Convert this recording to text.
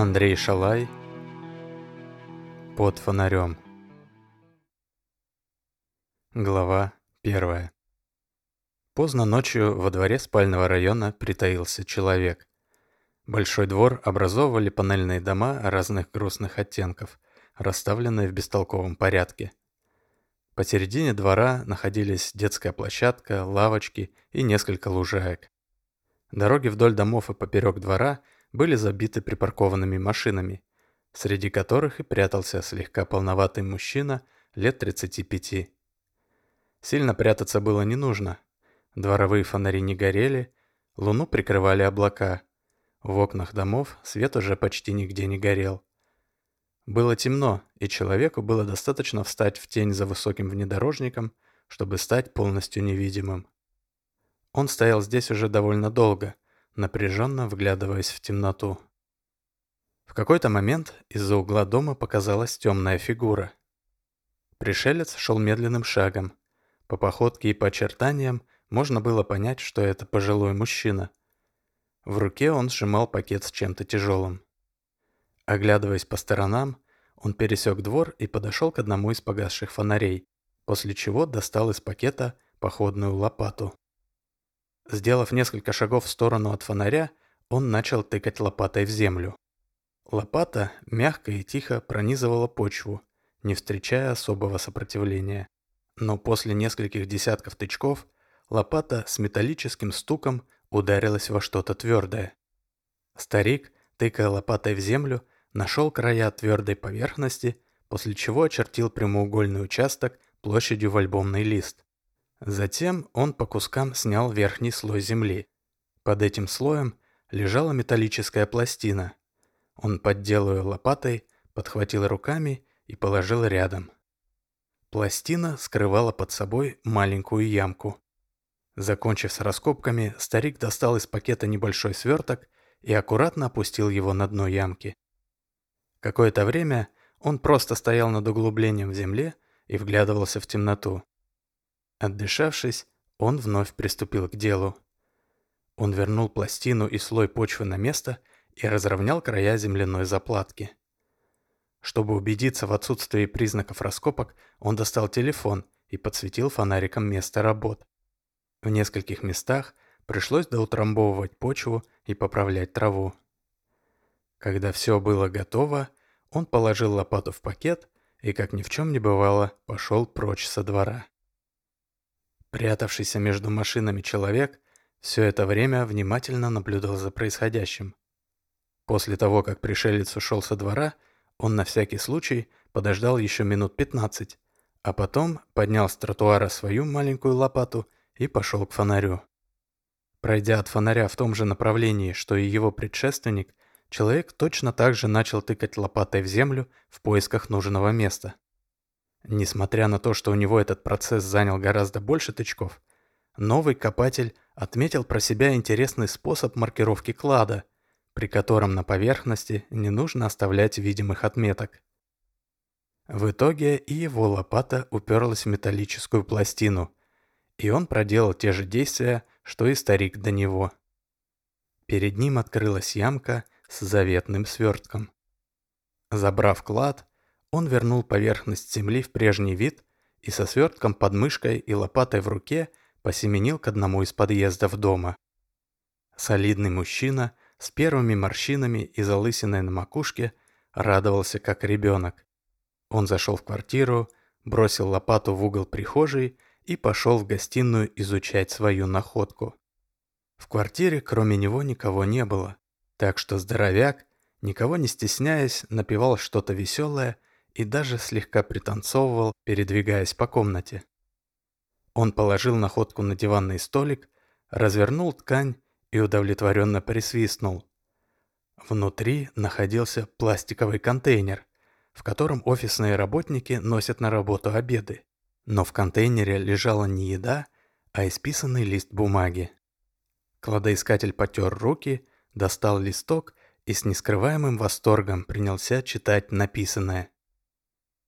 Андрей Шалай Под фонарем Глава первая Поздно ночью во дворе спального района притаился человек. Большой двор образовывали панельные дома разных грустных оттенков, расставленные в бестолковом порядке. Посередине двора находились детская площадка, лавочки и несколько лужаек. Дороги вдоль домов и поперек двора были забиты припаркованными машинами, среди которых и прятался слегка полноватый мужчина лет 35. Сильно прятаться было не нужно. Дворовые фонари не горели, луну прикрывали облака. В окнах домов свет уже почти нигде не горел. Было темно, и человеку было достаточно встать в тень за высоким внедорожником, чтобы стать полностью невидимым. Он стоял здесь уже довольно долго, напряженно вглядываясь в темноту. В какой-то момент из-за угла дома показалась темная фигура. Пришелец шел медленным шагом. По походке и по очертаниям можно было понять, что это пожилой мужчина. В руке он сжимал пакет с чем-то тяжелым. Оглядываясь по сторонам, он пересек двор и подошел к одному из погасших фонарей, после чего достал из пакета походную лопату. Сделав несколько шагов в сторону от фонаря, он начал тыкать лопатой в землю. Лопата мягко и тихо пронизывала почву, не встречая особого сопротивления. Но после нескольких десятков тычков лопата с металлическим стуком ударилась во что-то твердое. Старик, тыкая лопатой в землю, нашел края твердой поверхности, после чего очертил прямоугольный участок площадью в альбомный лист. Затем он по кускам снял верхний слой земли. Под этим слоем лежала металлическая пластина. Он поддел ее лопатой, подхватил руками и положил рядом. Пластина скрывала под собой маленькую ямку. Закончив с раскопками, старик достал из пакета небольшой сверток и аккуратно опустил его на дно ямки. Какое-то время он просто стоял над углублением в земле и вглядывался в темноту. Отдышавшись, он вновь приступил к делу. Он вернул пластину и слой почвы на место и разровнял края земляной заплатки. Чтобы убедиться в отсутствии признаков раскопок, он достал телефон и подсветил фонариком место работ. В нескольких местах пришлось доутрамбовывать почву и поправлять траву. Когда все было готово, он положил лопату в пакет и, как ни в чем не бывало, пошел прочь со двора. Прятавшийся между машинами человек все это время внимательно наблюдал за происходящим. После того, как пришелец ушел со двора, он на всякий случай подождал еще минут 15, а потом поднял с тротуара свою маленькую лопату и пошел к фонарю. Пройдя от фонаря в том же направлении, что и его предшественник, Человек точно так же начал тыкать лопатой в землю в поисках нужного места. Несмотря на то, что у него этот процесс занял гораздо больше тычков, новый копатель отметил про себя интересный способ маркировки клада, при котором на поверхности не нужно оставлять видимых отметок. В итоге и его лопата уперлась в металлическую пластину, и он проделал те же действия, что и старик до него. Перед ним открылась ямка – с заветным свертком. Забрав клад, он вернул поверхность земли в прежний вид и со свертком под мышкой и лопатой в руке посеменил к одному из подъездов дома. Солидный мужчина с первыми морщинами и залысиной на макушке радовался как ребенок. Он зашел в квартиру, бросил лопату в угол прихожей и пошел в гостиную изучать свою находку. В квартире кроме него никого не было. Так что здоровяк, никого не стесняясь, напевал что-то веселое и даже слегка пританцовывал, передвигаясь по комнате. Он положил находку на диванный столик, развернул ткань и удовлетворенно присвистнул. Внутри находился пластиковый контейнер, в котором офисные работники носят на работу обеды. Но в контейнере лежала не еда, а исписанный лист бумаги. Кладоискатель потер руки достал листок и с нескрываемым восторгом принялся читать написанное.